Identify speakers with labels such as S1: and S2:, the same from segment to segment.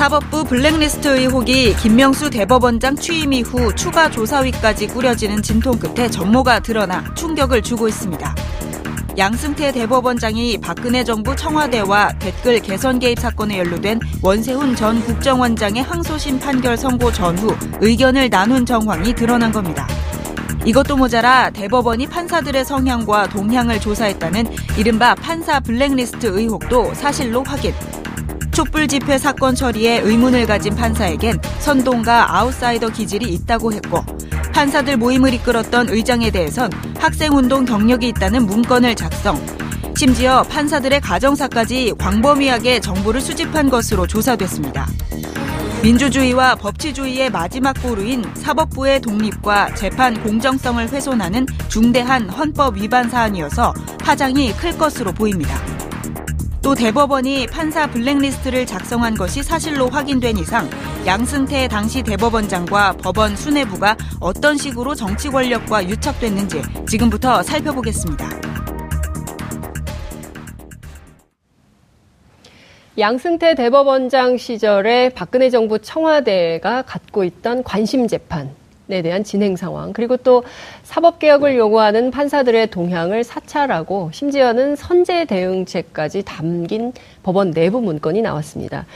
S1: 사법부 블랙리스트 의혹이 김명수 대법원장 취임 이후 추가 조사위까지 꾸려지는 진통 끝에 전모가 드러나 충격을 주고 있습니다. 양승태 대법원장이 박근혜 정부 청와대와 댓글 개선 개입 사건에 연루된 원세훈 전 국정원장의 항소심 판결 선고 전후 의견을 나눈 정황이 드러난 겁니다. 이것도 모자라 대법원이 판사들의 성향과 동향을 조사했다는 이른바 판사 블랙리스트 의혹도 사실로 확인. 촛불 집회 사건 처리에 의문을 가진 판사에겐 선동과 아웃사이더 기질이 있다고 했고 판사들 모임을 이끌었던 의장에 대해선 학생운동 경력이 있다는 문건을 작성. 심지어 판사들의 가정사까지 광범위하게 정보를 수집한 것으로 조사됐습니다. 민주주의와 법치주의의 마지막 보루인 사법부의 독립과 재판 공정성을 훼손하는 중대한 헌법 위반 사안이어서 파장이 클 것으로 보입니다. 또 대법원이 판사 블랙리스트를 작성한 것이 사실로 확인된 이상 양승태 당시 대법원장과 법원 수뇌부가 어떤 식으로 정치 권력과 유착됐는지 지금부터 살펴보겠습니다.
S2: 양승태 대법원장 시절에 박근혜 정부 청와대가 갖고 있던 관심 재판 에 대한 진행 상황, 그리고 또 사법개혁을 요구하는 판사들의 동향을 사찰하고 심지어는 선제 대응책까지 담긴 법원 내부 문건이 나왔습니다.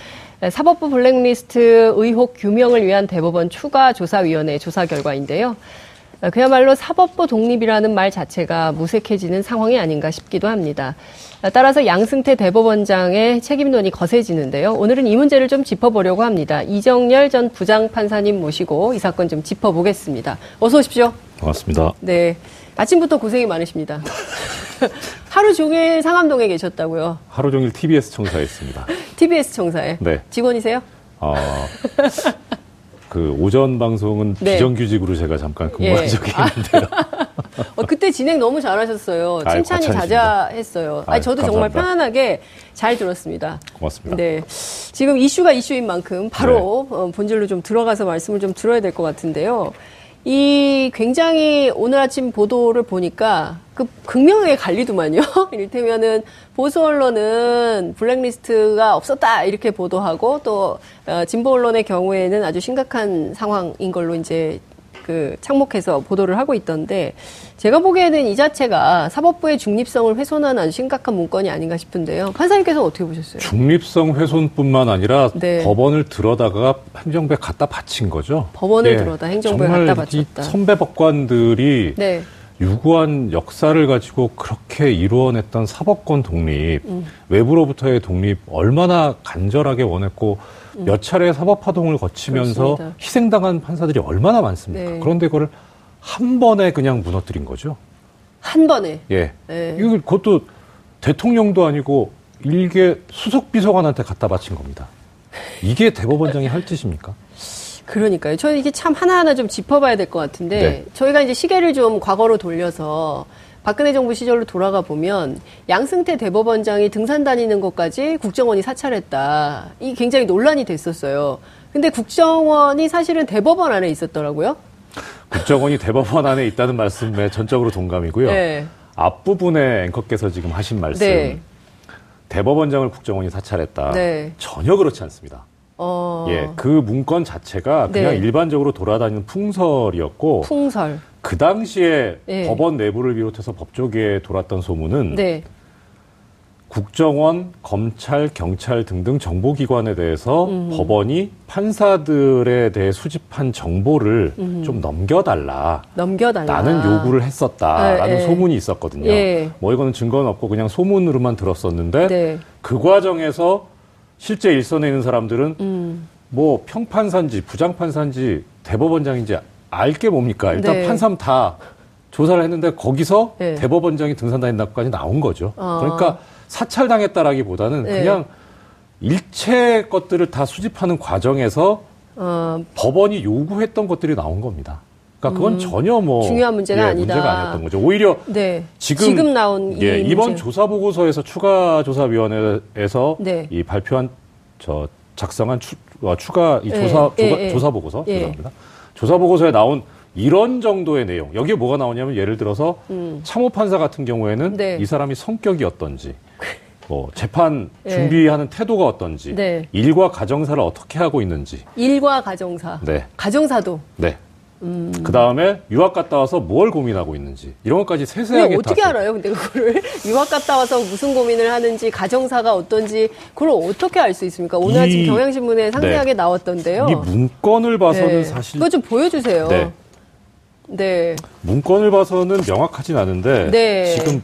S2: 사법부 블랙리스트 의혹 규명을 위한 대법원 추가 조사위원회 조사 결과인데요. 그야말로 사법부 독립이라는 말 자체가 무색해지는 상황이 아닌가 싶기도 합니다. 따라서 양승태 대법원장의 책임론이 거세지는데요. 오늘은 이 문제를 좀 짚어보려고 합니다. 이정열 전 부장판사님 모시고 이 사건 좀 짚어보겠습니다. 어서 오십시오.
S3: 반갑습니다.
S2: 네. 아침부터 고생이 많으십니다. 하루 종일 상암동에 계셨다고요?
S3: 하루 종일 TBS 청사에 있습니다.
S2: TBS 청사에?
S3: 네.
S2: 직원이세요? 어,
S3: 그 오전 방송은 네. 비정규직으로 제가 잠깐 근무한 예. 적이 있는데요.
S2: 어, 그때 진행 너무 잘하셨어요. 칭찬이 자자했어요. 아니, 저도 감사합니다. 정말 편안하게 잘 들었습니다.
S3: 고맙습니다.
S2: 네. 지금 이슈가 이슈인 만큼 바로 네. 어, 본질로 좀 들어가서 말씀을 좀 들어야 될 것 같은데요. 이 굉장히 오늘 아침 보도를 보니까 그 극명하게 갈리더만요. 이를테면은 보수 언론은 블랙리스트가 없었다 이렇게 보도하고 또 어, 진보 언론의 경우에는 아주 심각한 상황인 걸로 이제 그 착목해서 보도를 하고 있던데 제가 보기에는 이 자체가 사법부의 중립성을 훼손하는 아주 심각한 문건이 아닌가 싶은데요. 판사님께서 어떻게 보셨어요?
S3: 중립성 훼손뿐만 아니라 네. 법원을 들어다가 행정부에 갖다 바친 거죠.
S2: 법원을 예. 들어다 행정부에 갖다 바쳤다.
S3: 선배 법관들이 네. 유구한 역사를 가지고 그렇게 이루어냈던 사법권 독립, 음. 외부로부터의 독립 얼마나 간절하게 원했고 음. 몇 차례 사법파동을 거치면서 그렇습니다. 희생당한 판사들이 얼마나 많습니까? 네. 그런데 그걸 한 번에 그냥 무너뜨린 거죠.
S2: 한 번에?
S3: 예. 네. 이걸 그것도 대통령도 아니고 일개 수석 비서관한테 갖다 바친 겁니다. 이게 대법원장이 할 짓입니까?
S2: 그러니까요. 저는 이게 참 하나하나 좀 짚어봐야 될 것 같은데 네. 저희가 이제 시계를 좀 과거로 돌려서 박근혜 정부 시절로 돌아가 보면 양승태 대법원장이 등산 다니는 것까지 국정원이 사찰했다. 이 굉장히 논란이 됐었어요. 근데 국정원이 사실은 대법원 안에 있었더라고요.
S3: 국정원이 대법원 안에 있다는 말씀에 전적으로 동감이고요. 네. 앞부분에 앵커께서 지금 하신 말씀. 네. 대법원장을 국정원이 사찰했다. 네. 전혀 그렇지 않습니다. 어... 예, 그 문건 자체가 그냥 네. 일반적으로 돌아다니는 풍설이었고
S2: 풍설.
S3: 그 당시에 네. 법원 내부를 비롯해서 법조계에 돌았던 소문은 네. 국정원, 검찰, 경찰 등등 정보기관에 대해서 음. 법원이 판사들에 대해 수집한 정보를 음. 좀 넘겨달라.
S2: 넘겨달라.
S3: 라는 요구를 했었다라는 네, 소문이 있었거든요. 예. 뭐 이거는 증거는 없고 그냥 소문으로만 들었었는데 네. 그 과정에서 실제 일선에 있는 사람들은 음. 뭐 평판사인지 부장판사인지 대법원장인지 알 게 뭡니까? 일단 네. 판사는 다 조사를 했는데 거기서 네. 대법원장이 등산 다닌다고까지 나온 거죠. 아. 그러니까 사찰당했다라기보다는 네. 그냥 일체 것들을 다 수집하는 과정에서 어. 법원이 요구했던 것들이 나온 겁니다. 그러니까 그건 음, 전혀 뭐
S2: 중요한 문제가 예, 아니다.
S3: 문제가 아니었던 거죠. 오히려 네. 지금,
S2: 지금 나온
S3: 예, 이번 조사 보고서에서 추가 조사위원회에서 네. 이 발표한 저 작성한 추, 어, 추가 이 네. 조사 예, 조사, 예. 조사 보고서 예. 죄송합니다. 조사 보고서에 나온 이런 정도의 내용 여기에 뭐가 나오냐면 예를 들어서 음. 참호 판사 같은 경우에는 네. 이 사람이 성격이 어떤지 뭐 재판 네. 준비하는 태도가 어떤지, 네. 일과 가정사를 어떻게 하고 있는지.
S2: 일과 가정사. 네. 가정사도.
S3: 네. 음. 그 다음에 유학 갔다 와서 뭘 고민하고 있는지 이런 것까지 세세하게
S2: 어떻게 다 알아요? 근데 그거를 유학 갔다 와서 무슨 고민을 하는지 가정사가 어떤지 그걸 어떻게 알 수 있습니까? 오늘 아침 경향신문에 상세하게 네. 나왔던데요.
S3: 이 문건을 봐서는 네. 사실
S2: 그거 좀 보여주세요. 네.
S3: 네. 문건을 봐서는 명확하진 않은데 네. 지금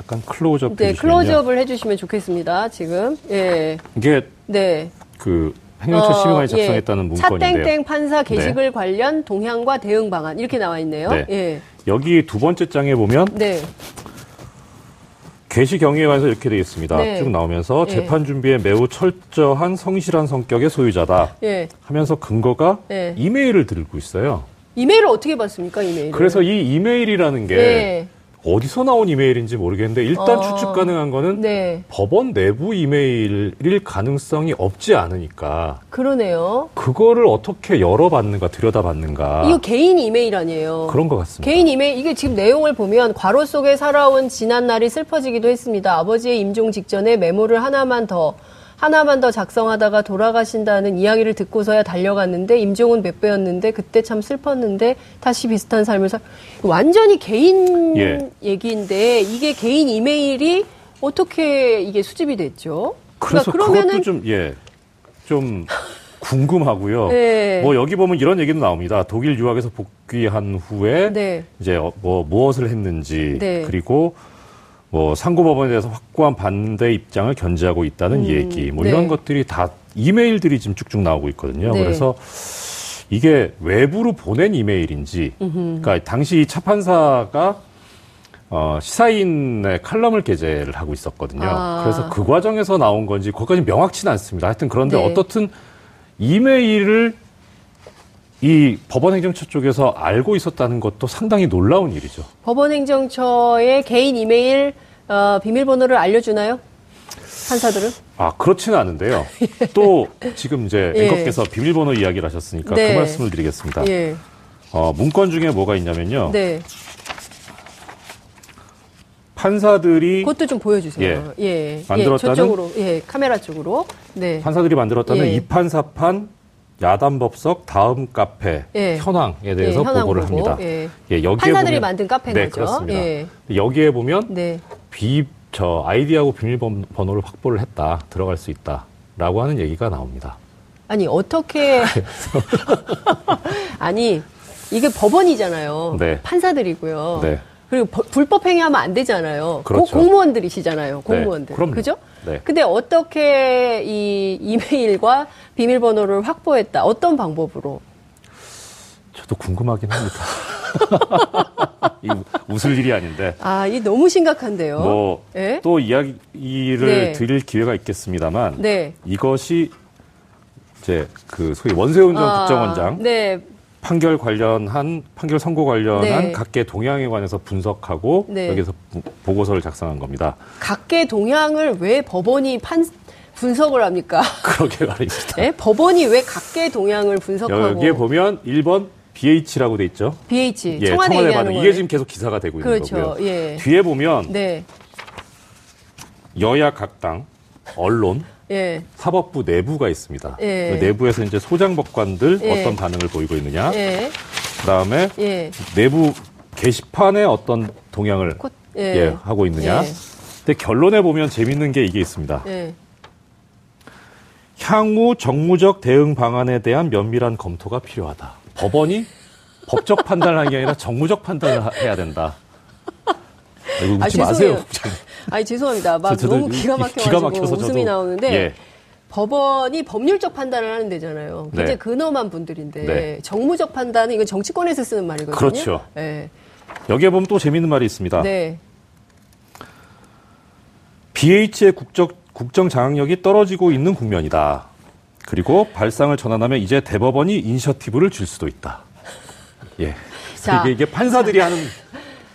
S3: 약간 클로즈업 네,
S2: 클로즈업을 해주시면 좋겠습니다. 지금 예.
S3: 이게 네. 그 행정처 어, 작성했다는 예. 문건인데요.
S2: 차땡땡 판사 게시글 네. 관련 동향과 대응 방안 이렇게 나와 있네요. 네. 예.
S3: 여기 두 번째 장에 보면 네. 개시 경위에 관해서 이렇게 되어 있습니다. 네. 쭉 나오면서 예. 재판 준비에 매우 철저한 성실한 성격의 소유자다. 예. 하면서 근거가 예. 이메일을 들고 있어요.
S2: 이메일을 어떻게 받습니까, 이메일?
S3: 그래서 이 이메일이라는 게 예. 어디서 나온 이메일인지 모르겠는데 일단 어, 추측 가능한 거는 네. 법원 내부 이메일일 가능성이 없지 않으니까
S2: 그러네요.
S3: 그거를 어떻게 열어봤는가 들여다봤는가
S2: 이거 개인 이메일 아니에요.
S3: 그런 것 같습니다.
S2: 개인 이메일 이게 지금 내용을 보면 괄호 속에 살아온 지난 날이 슬퍼지기도 했습니다. 아버지의 임종 직전에 메모를 하나만 더 하나만 더 작성하다가 돌아가신다는 이야기를 듣고서야 달려갔는데 임종은 몇 배였는데 그때 참 슬펐는데 다시 비슷한 삶을 살 완전히 개인 예. 얘기인데 이게 개인 이메일이 어떻게 이게 수집이 됐죠?
S3: 그래서 그러니까 그러면은 좀 예. 좀 궁금하고요. 네. 뭐 여기 보면 이런 얘기도 나옵니다. 독일 유학에서 복귀한 후에 네. 이제 뭐 무엇을 했는지 네. 그리고 뭐 상고법원에 대해서 확고한 반대 입장을 견지하고 있다는 음, 얘기, 뭐 네. 이런 것들이 다 이메일들이 지금 쭉쭉 나오고 있거든요. 네. 그래서 이게 외부로 보낸 이메일인지, 음흠. 그러니까 당시 차 판사가 어, 시사인의 칼럼을 게재를 하고 있었거든요. 아. 그래서 그 과정에서 나온 건지 거기까지 명확치는 않습니다. 하여튼 그런데 네. 어떻든 이메일을 이 법원행정처 쪽에서 알고 있었다는 것도 상당히 놀라운 일이죠.
S2: 법원행정처의 개인 이메일 어, 비밀번호를 알려주나요? 판사들은?
S3: 아 그렇지는 않은데요. 또 지금 이제 예. 앵커께서 비밀번호 이야기를 하셨으니까 네. 그 말씀을 드리겠습니다. 예. 어, 문건 중에 뭐가 있냐면요. 네. 판사들이
S2: 그것도 좀 보여주세요. 예, 예. 만들었다는 예, 저쪽으로, 예, 카메라 쪽으로.
S3: 네. 판사들이 만들었다는 예. 이판사판 야단 법석 다음 카페 예. 현황에 대해서 예, 현황 보고를 보고. 합니다. 예.
S2: 예, 여기에 판사들이 보면, 만든 카페인
S3: 네,
S2: 거죠.
S3: 그렇습니다. 예. 여기에 보면 네. 비, 저 아이디하고 비밀번호를 확보를 했다. 들어갈 수 있다라고 하는 얘기가 나옵니다.
S2: 아니 어떻게 아니 이게 법원이잖아요. 네. 판사들이고요. 네. 그리고 불법 행위하면 안 되잖아요. 그렇죠. 공무원들이시잖아요. 네. 공무원들. 네, 그죠? 네. 근데 어떻게 이 이메일과 비밀번호를 확보했다? 어떤 방법으로?
S3: 저도 궁금하긴 합니다. 이 웃을 일이 아닌데.
S2: 아, 이 너무 심각한데요.
S3: 뭐또 네? 이야기를 네. 드릴 기회가 있겠습니다만 네. 이것이 이제 그 소위 원세훈 전 아, 국정원장 네. 판결 관련한 판결 선고 관련한 네. 각계 동향에 관해서 분석하고 네. 여기서 부, 보고서를 작성한 겁니다.
S2: 각계 동향을 왜 법원이 판 분석을 합니까?
S3: 그러게 말입니다.
S2: 네? 법원이 왜 각계 동향을 분석하고
S3: 여기에 보면 1번 BH라고 돼 있죠.
S2: BH
S3: 예, 청와대, 청와대 반응 이게 지금 계속 기사가 되고 그렇죠. 있는 거고요. 예. 뒤에 보면 네. 여야 각 당 언론 예. 사법부 내부가 있습니다. 예. 그 내부에서 이제 소장법관들 예. 어떤 반응을 보이고 있느냐. 예. 그다음에 예. 내부 게시판에 어떤 동향을 코, 예. 예. 하고 있느냐. 근데 결론에 보면 재밌는 게 이게 있습니다. 향후 정무적 대응 방안에 대한 면밀한 검토가 필요하다. 법원이 법적 판단을 하는 게 아니라 정무적 판단을 해야 된다. 이거 웃지 아, 마세요.
S2: 아니 죄송합니다. 막 저, 너무 기가 막혀가지고 기가 웃음이 나오는데 예. 법원이 법률적 판단을 하는 데잖아요. 굉장히 네. 근엄한 분들인데 네. 정무적 판단은 이건 정치권에서 쓰는 말이거든요.
S3: 그렇죠. 네. 여기에 보면 또 재밌는 말이 있습니다. 네. BH의 국적, 국정 장악력이 떨어지고 있는 국면이다. 그리고 발상을 전환하면 이제 대법원이 인셔티브를 줄 수도 있다. 예. 자, 이게, 이게 판사들이 자. 하는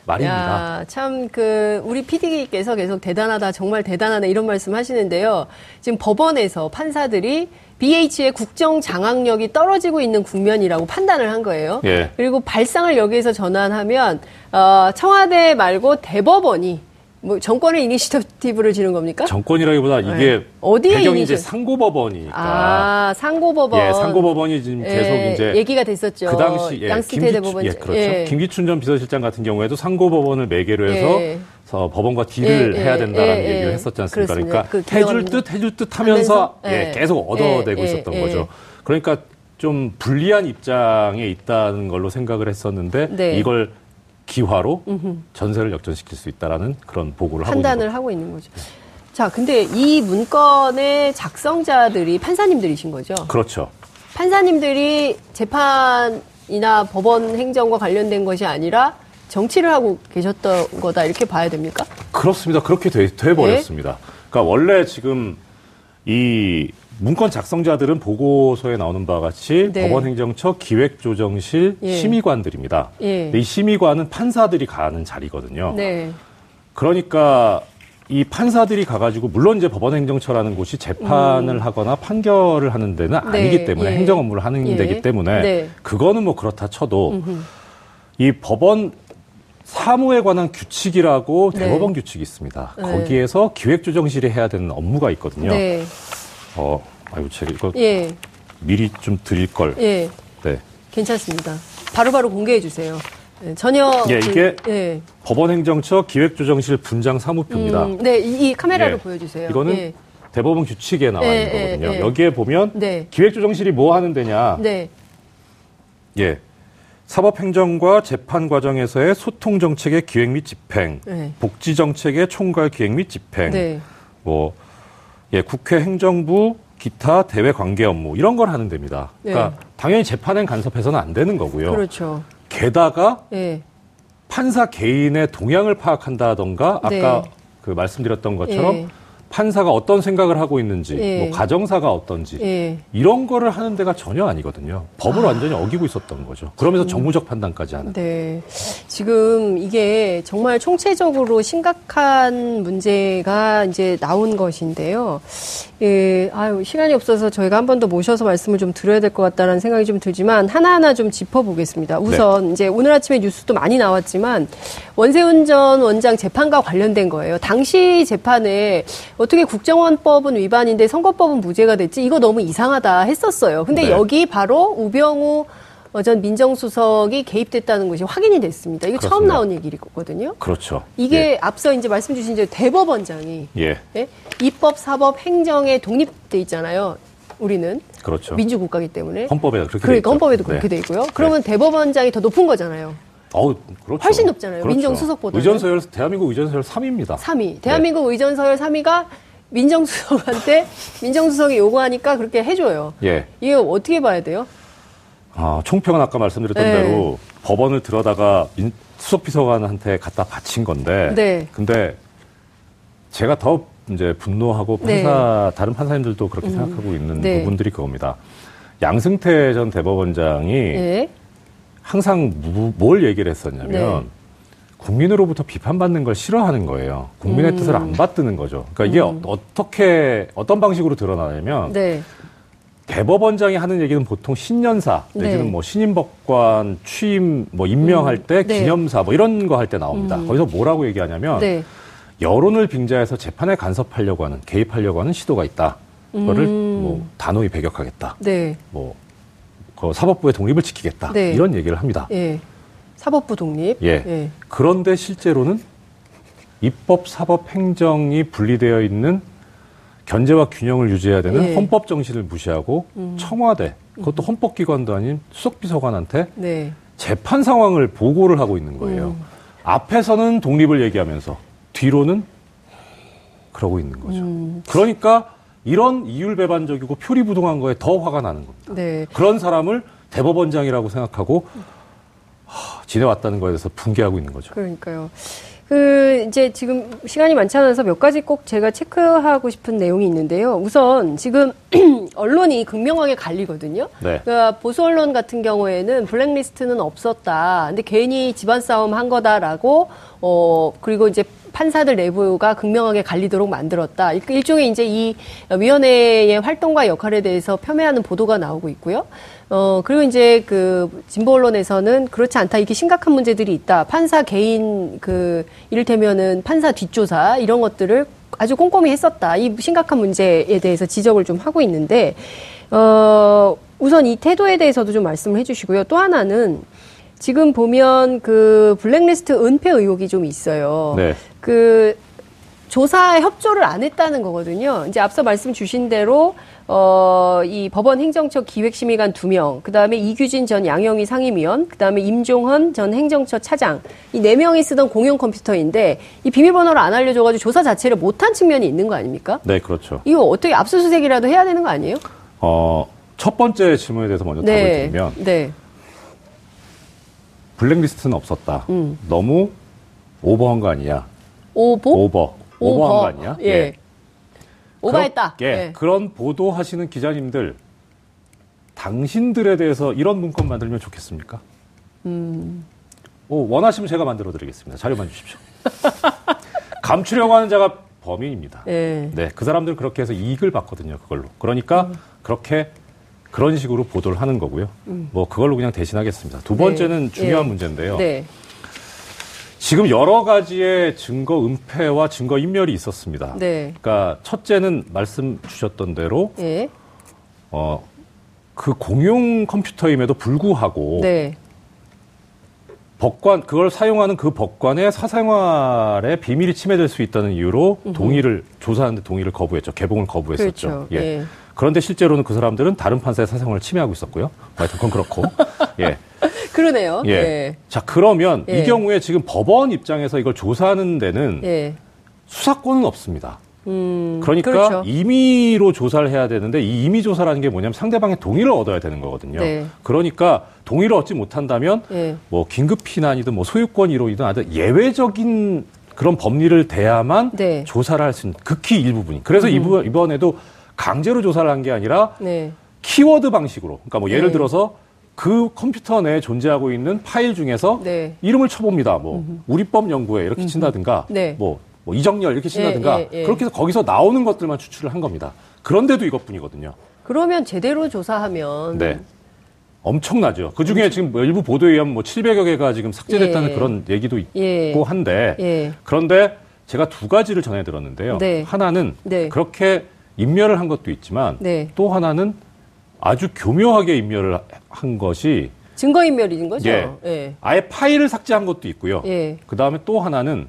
S3: 말입니다.
S2: 참, 그, 우리 PD께서 계속 대단하다, 정말 대단하다, 이런 말씀 하시는데요. 지금 법원에서 판사들이 BH의 국정 장악력이 떨어지고 있는 국면이라고 판단을 한 거예요. 예. 그리고 발상을 여기에서 전환하면, 어, 청와대 말고 대법원이 뭐 정권의 이니셔티브를 쥐는 겁니까?
S3: 정권이라기보다 네. 이게 어디에 배경이 이제 상고법원이니까.
S2: 아 상고법원.
S3: 예, 상고법원이 지금 예, 계속 이제
S2: 얘기가 됐었죠.
S3: 그 당시 예, 양승태 대법원. 예, 그렇죠. 예. 김기춘 전 비서실장 같은 경우에도 상고법원을 매개로 해서 예. 법원과 딜을 예, 해야 된다라는 얘기를 했었지 않습니까? 그렇습니다. 그러니까 그 해줄 듯 해줄 듯 하면서 예, 계속 얻어내고 있었던 거죠. 그러니까 좀 불리한 입장에 있다는 걸로 생각을 했었는데 네. 이걸 기화로 음흠. 전세를 역전시킬 수 있다라는 그런 보고를
S2: 하고 판단을 하고 있는 거죠. 자, 근데 이 문건의 작성자들이 판사님들이신 거죠?
S3: 그렇죠.
S2: 판사님들이 재판이나 법원 행정과 관련된 것이 아니라 정치를 하고 계셨던 거다 이렇게 봐야 됩니까?
S3: 그렇습니다. 그렇게 돼, 돼 버렸습니다. 네? 그러니까 원래 지금 이 문건 작성자들은 보고서에 나오는 바와 같이 네. 법원행정처 기획조정실 예. 심의관들입니다. 예. 이 심의관은 판사들이 가는 자리거든요. 네. 그러니까 이 판사들이 가가지고 물론 이제 법원행정처라는 곳이 재판을 음. 하거나 판결을 하는 데는 네. 아니기 때문에 예. 행정 업무를 하는 예. 데기 때문에 네. 그거는 뭐 그렇다 쳐도 음흠. 이 법원 사무에 관한 규칙이라고 네. 대법원 규칙이 있습니다. 네. 거기에서 기획조정실이 해야 되는 업무가 있거든요. 네. 어, 아이고, 제가 이거 예. 미리 좀 드릴 걸. 예.
S2: 네. 괜찮습니다. 바로바로 공개해 주세요. 네, 전혀
S3: 예, 이게 그, 예. 법원행정처 기획조정실 분장 사무표입니다. 음,
S2: 네, 이, 이 카메라로 예. 보여주세요.
S3: 이거는 예. 대법원 규칙에 나와 있는 예, 예, 거거든요. 여기에 보면 네. 기획조정실이 뭐 하는 데냐? 네. 예. 사법행정과 재판 과정에서의 소통 정책의 기획 및 집행, 네. 복지 정책의 총괄 기획 및 집행, 네. 뭐 예, 국회 행정부 기타 대외 관계 업무 이런 걸 하는 데입니다. 그러니까 네. 당연히 재판엔 간섭해서는 안 되는 거고요.
S2: 그렇죠.
S3: 게다가 네. 판사 개인의 동향을 파악한다던가 아까 네. 그 말씀드렸던 것처럼 네. 판사가 어떤 생각을 하고 있는지, 예. 뭐 가정사가 어떤지 예. 이런 거를 하는 데가 전혀 아니거든요. 법을 아. 완전히 어기고 있었던 거죠. 그러면서 음. 정무적 판단까지 하는.
S2: 네. 지금 이게 정말 총체적으로 심각한 문제가 이제 나온 것인데요. 예, 아유, 시간이 없어서 저희가 한 번 더 모셔서 말씀을 좀 드려야 될 것 같다는 생각이 좀 들지만 하나하나 좀 짚어보겠습니다. 우선 네. 이제 오늘 아침에 뉴스도 많이 나왔지만 원세훈 전 원장 재판과 관련된 거예요. 당시 재판에 어떻게 국정원법은 위반인데 선거법은 무죄가 됐지? 이거 너무 이상하다 했었어요. 근데 네. 여기 바로 우병우 전 민정수석이 개입됐다는 것이 확인이 됐습니다. 이거 그렇습니다. 처음 나온 얘기거든요.
S3: 그렇죠.
S2: 이게 예. 앞서 이제 말씀 주신 이제 대법원장이 예. 예? 입법, 사법, 행정에 독립돼 있잖아요. 우리는
S3: 그렇죠.
S2: 민주국가기 때문에
S3: 헌법에 그렇게
S2: 그러니까 헌법에도 그렇게 네. 돼 있고요. 그러면 네. 대법원장이 더 높은 거잖아요.
S3: 어우, 그렇죠.
S2: 훨씬 높잖아요. 그렇죠. 민정수석보다.
S3: 의전서열, 대한민국 의전서열 3위입니다.
S2: 3위. 대한민국 네. 의전서열 3위가 민정수석한테 민정수석이 요구하니까 그렇게 해줘요. 예. 이게 어떻게 봐야 돼요?
S3: 아, 총평은 아까 말씀드렸던 네. 대로 법원을 들어다가 민, 수석비서관한테 갖다 바친 건데. 네. 근데 제가 더 이제 분노하고 네. 판사, 네. 다른 판사님들도 그렇게 음. 생각하고 있는 네. 부분들이 그겁니다. 양승태 전 대법원장이 네. 항상 뭘 얘기를 했었냐면 네. 국민으로부터 비판받는 걸 싫어하는 거예요. 국민의 음. 뜻을 안 받드는 거죠. 그러니까 이게 음. 어떻게 어떤 방식으로 드러나냐면 네. 대법원장이 하는 얘기는 보통 신년사 내지는 네. 뭐 신임법관 취임 뭐 임명할 음. 때 네. 기념사 뭐 이런 거 할 때 나옵니다. 음. 거기서 뭐라고 얘기하냐면 네. 여론을 빙자해서 재판에 간섭하려고 하는 개입하려고 하는 시도가 있다. 그거를 음. 뭐 단호히 배격하겠다. 네. 뭐 그 사법부의 독립을 지키겠다. 네. 이런 얘기를 합니다. 예.
S2: 사법부 독립.
S3: 예. 예. 그런데 실제로는 입법, 사법, 행정이 분리되어 있는 견제와 균형을 유지해야 되는 예. 헌법 정신을 무시하고 음. 청와대, 그것도 음. 헌법기관도 아닌 수석비서관한테 네. 재판 상황을 보고를 하고 있는 거예요. 음. 앞에서는 독립을 얘기하면서 뒤로는 그러고 있는 거죠. 음. 그러니까 이런 이율배반적이고 표리부동한 거에 더 화가 나는 겁니다. 네. 그런 사람을 대법원장이라고 생각하고 하, 지내왔다는 거에 대해서 분개하고 있는 거죠.
S2: 그러니까요. 그 이제 지금 시간이 많지 않아서 몇 가지 꼭 제가 체크하고 싶은 내용이 있는데요. 우선 지금 언론이 극명하게 갈리거든요. 네. 그러니까 보수 언론 같은 경우에는 블랙리스트는 없었다. 근데 괜히 집안 싸움 한 거다라고 어 그리고 이제 판사들 내부가 극명하게 갈리도록 만들었다. 일종의 이제 이 위원회의 활동과 역할에 대해서 폄훼하는 보도가 나오고 있고요. 어, 그리고 이제 그 진보 언론에서는 그렇지 않다. 이렇게 심각한 문제들이 있다. 판사 개인 그 이를테면은 판사 뒷조사 이런 것들을 아주 꼼꼼히 했었다. 이 심각한 문제에 대해서 지적을 좀 하고 있는데, 어, 우선 이 태도에 대해서도 좀 말씀을 해주시고요. 또 하나는 지금 보면 그 블랙리스트 은폐 의혹이 좀 있어요. 네. 그 조사에 협조를 안 했다는 거거든요. 이제 앞서 말씀 주신 대로 어, 이 법원 행정처 기획심의관 두 명, 그 다음에 이규진 전 양형위 상임위원, 그 다음에 임종헌 전 행정처 차장, 이 네 명이 쓰던 공용 컴퓨터인데 이 비밀번호를 안 알려 줘 가지고 조사 자체를 못한 측면이 있는 거 아닙니까?
S3: 네, 그렇죠.
S2: 이거 어떻게 압수수색이라도 해야 되는 거 아니에요?
S3: 어, 첫 번째 질문에 대해서 먼저 네. 답을 드리면, 네. 블랙리스트는 없었다. 음. 너무 오버한 거 아니냐?
S2: 오버?
S3: 오버. 오버. 한거 아니야?
S2: 예. 예. 오버했다.
S3: 예. 예. 그런 보도하시는 기자님들 당신들에 대해서 이런 문건 만들면 좋겠습니까? 음. 오, 원하시면 제가 만들어 드리겠습니다. 자료만 주십시오. 감추려고 하는 자가 범인입니다. 예. 네, 그 사람들 그렇게 해서 이익을 받거든요, 그걸로. 그러니까 음. 그렇게 그런 식으로 보도를 하는 거고요. 음. 뭐 그걸로 그냥 대신하겠습니다. 두 번째는 네. 중요한 네. 문제인데요. 네. 지금 여러 가지의 증거 은폐와 증거 인멸이 있었습니다. 네. 그러니까 첫째는 말씀 주셨던 대로 네. 어, 그 공용 컴퓨터임에도 불구하고 네. 법관 그걸 사용하는 그 법관의 사생활의 비밀이 침해될 수 있다는 이유로 음흠. 동의를 조사하는데 동의를 거부했죠. 개봉을 거부했었죠. 그렇죠. 예. 예. 그런데 실제로는 그 사람들은 다른 판사의 사생활을 침해하고 있었고요. 하여튼 그건 그렇고. 예.
S2: 그러네요.
S3: 예. 예. 자, 그러면 예. 이 경우에 지금 법원 입장에서 이걸 조사하는 데는 예. 수사권은 없습니다. 음, 그러니까 그렇죠. 임의로 조사를 해야 되는데 이 임의 조사라는 게 뭐냐면 상대방의 동의를 얻어야 되는 거거든요. 네. 그러니까 동의를 얻지 못한다면 예. 뭐 긴급 피난이든 뭐 소유권 이론이든 아주 예외적인 그런 법리를 대야만 네. 조사를 할 수 있는 극히 일부분이. 그래서 음. 이번에도 강제로 조사를 한 게 아니라 네. 키워드 방식으로. 그러니까 뭐 예를 네. 들어서 그 컴퓨터 내에 존재하고 있는 파일 중에서 네. 이름을 쳐봅니다. 뭐 음흠. 우리법 연구에 이렇게 친다든가 네. 뭐, 뭐 이정열 이렇게 친다든가 예, 예, 예. 그렇게 해서 거기서 나오는 것들만 추출을 한 겁니다. 그런데도 이것뿐이거든요.
S2: 그러면 제대로 조사하면 네.
S3: 엄청나죠. 그 중에 지금 뭐 일부 보도에 의하면 뭐 700여 개가 지금 삭제됐다는 예. 그런 얘기도 예. 있고 한데 예. 그런데 제가 두 가지를 전해 들었는데요. 네. 하나는 네. 그렇게 인멸을 한 것도 있지만 네. 또 하나는 아주 교묘하게 인멸을 한 것이
S2: 증거인멸인 거죠. 예.
S3: 예. 아예 파일을 삭제한 것도 있고요. 예. 그 다음에 또 하나는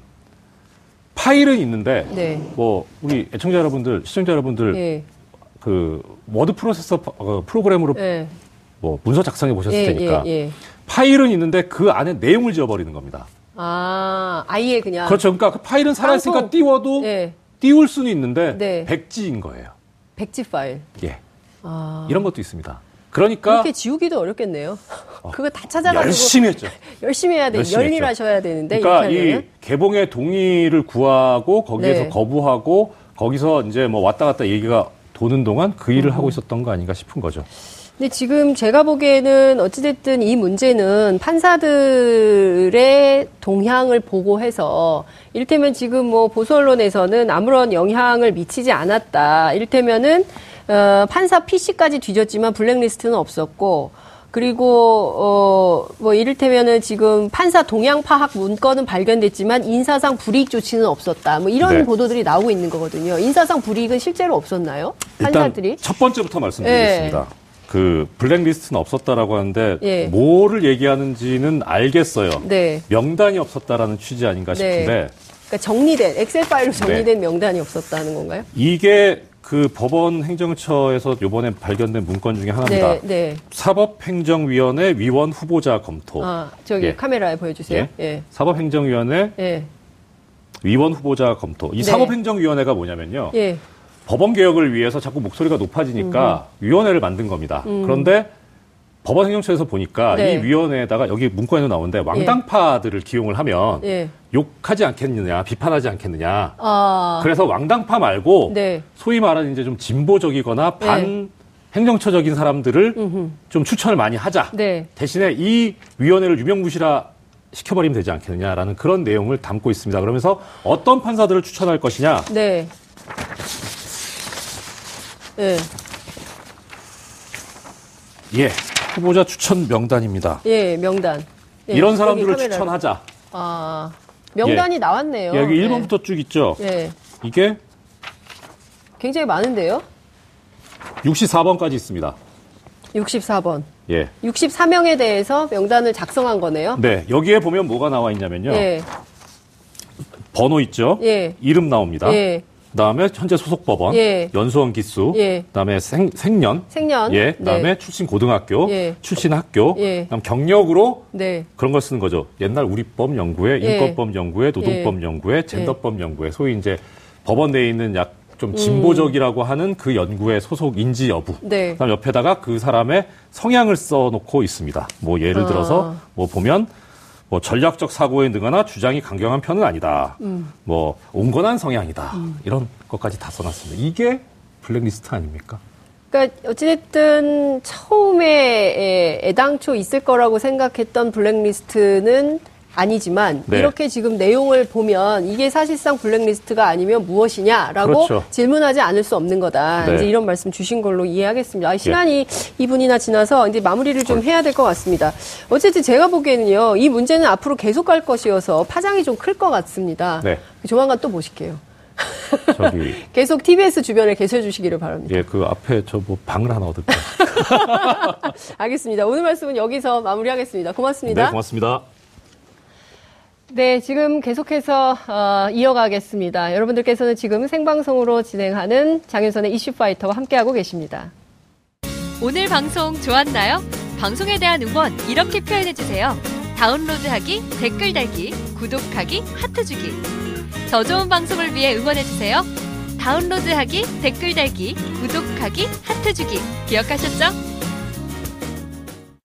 S3: 파일은 있는데 네. 뭐 우리 애청자 여러분들, 시청자 여러분들 예. 그 워드 프로세서 어, 프로그램으로 예. 뭐 문서 작성해 보셨을 예, 테니까 파일은 있는데 그 안에 내용을 지워버리는 겁니다.
S2: 아, 아예 그냥.
S3: 그렇죠. 그러니까 그 파일은 살아있으니까 띄워도 띄울 수는 있는데 네. 백지인 거예요.
S2: 백지 파일.
S3: 예. 아. 이런 것도 있습니다. 그러니까
S2: 그렇게 지우기도 어렵겠네요. 어, 그거 다 찾아가지고
S3: 열심히 했죠.
S2: 열심히 해야 돼. 열일하셔야 되는데.
S3: 그러니까 이 개봉의 동의를 구하고 거기에서 네. 거부하고 거기서 이제 뭐 왔다 갔다 얘기가 도는 동안 그 일을 음. 하고 있었던 거 아닌가 싶은 거죠.
S2: 근데 지금 제가 보기에는 어찌됐든 이 문제는 판사들의 동향을 보고 해서 이를테면 지금 뭐 보수 언론에서는 아무런 영향을 미치지 않았다. 이를테면은 어, 판사 PC까지 뒤졌지만 블랙리스트는 없었고 그리고 어뭐 이를테면은 지금 판사 동향 파악 문건은 발견됐지만 인사상 불이익 조치는 없었다. 뭐 이런 네. 보도들이 나오고 있는 거거든요. 인사상 불이익은 실제로 없었나요? 판사들이?
S3: 첫 번째부터 말씀드리겠습니다. 네. 그 블랙리스트는 없었다라고 하는데 예. 뭐를 얘기하는지는 알겠어요. 네. 명단이 없었다라는 취지 아닌가 네. 싶은데. 네.
S2: 그러니까 정리된 엑셀 파일로 정리된 네. 명단이 없었다는 건가요?
S3: 이게 그 법원 행정처에서 요번에 발견된 문건 중에 하나입니다. 네, 네. 사법행정위원회 위원 후보자 검토.
S2: 아, 저기 예. 카메라에 보여주세요. 예. 예.
S3: 사법행정위원회 예. 위원 후보자 검토. 이 네. 사법행정위원회가 뭐냐면요. 예. 법원 개혁을 위해서 자꾸 목소리가 높아지니까 음. 위원회를 만든 겁니다. 음. 그런데 법원 행정처에서 보니까 네. 이 위원회에다가 여기 문건에도 나오는데 왕당파들을 예. 기용을 하면 예. 욕하지 않겠느냐, 비판하지 않겠느냐. 아. 그래서 왕당파 말고 네. 소위 말하는 이제 좀 진보적이거나 네. 반 행정처적인 사람들을 음흠. 좀 추천을 많이 하자. 네. 대신에 이 위원회를 유명무실하 시켜버리면 되지 않겠느냐라는 그런 내용을 담고 있습니다. 그러면서 어떤 판사들을 추천할 것이냐?
S2: 네.
S3: 네. 예, 후보자 추천 명단입니다.
S2: 예, 명단. 예,
S3: 이런 사람들을 추천하자.
S2: 아, 명단이 예. 나왔네요.
S3: 예, 여기 1번부터 쭉 있죠. 예. 이게
S2: 굉장히 많은데요.
S3: 64번까지 있습니다.
S2: 64번. 예. 64명에 대해서 명단을 작성한 거네요.
S3: 네. 여기에 보면 뭐가 나와 있냐면요. 예. 번호 있죠. 예. 이름 나옵니다. 예. 그다음에 현재 소속 법원, 예. 연수원 기수, 예. 그다음에 생, 생년,
S2: 생년,
S3: 예, 그다음에 네. 출신 고등학교, 예. 출신 학교, 예. 그다음 경력으로 네. 그런 걸 쓰는 거죠. 옛날 우리법 연구회, 예. 인권법 연구회, 노동법 예. 연구회, 젠더법 연구회, 소위 이제 법원 내에 있는 약 좀 진보적이라고 음. 하는 그 연구의 소속 인지 여부. 네. 그다음 옆에다가 그 사람의 성향을 써놓고 있습니다. 뭐 예를 아. 들어서 뭐 보면 뭐 전략적 사고에 능하나 주장이 강경한 편은 아니다. 음. 뭐 온건한 성향이다. 음. 이런 것까지 다 써놨습니다. 이게 블랙리스트 아닙니까?
S2: 그러니까 어찌됐든 처음에 애당초 있을 거라고 생각했던 블랙리스트는 아니지만 네. 이렇게 지금 내용을 보면 이게 사실상 블랙리스트가 아니면 무엇이냐라고 그렇죠. 질문하지 않을 수 없는 거다. 네. 이제 이런 말씀 주신 걸로 이해하겠습니다. 아, 시간이 예. 2분이나 지나서 이제 마무리를 좀 해야 될 것 같습니다. 어쨌든 제가 보기에는요, 이 문제는 앞으로 계속 갈 것이어서 파장이 좀 클 것 같습니다. 네. 조만간 또 보실게요. 저기 계속 TBS 주변에 계셔 주시기를 바랍니다.
S3: 예, 그 앞에 저 뭐 방을 하나 얻을게요.
S2: 알겠습니다. 오늘 말씀은 여기서 마무리하겠습니다. 고맙습니다.
S3: 네, 고맙습니다.
S2: 네, 지금 계속해서 어, 이어가겠습니다. 여러분들께서는 지금 생방송으로 진행하는 장윤선의 이슈파이터와 함께하고 계십니다.
S4: 오늘 방송 좋았나요? 방송에 대한 응원 이렇게 표현해주세요. 다운로드하기, 댓글 달기, 구독하기, 하트 주기. 더 좋은 방송을 위해 응원해주세요. 다운로드하기, 댓글 달기, 구독하기, 하트 주기. 기억하셨죠?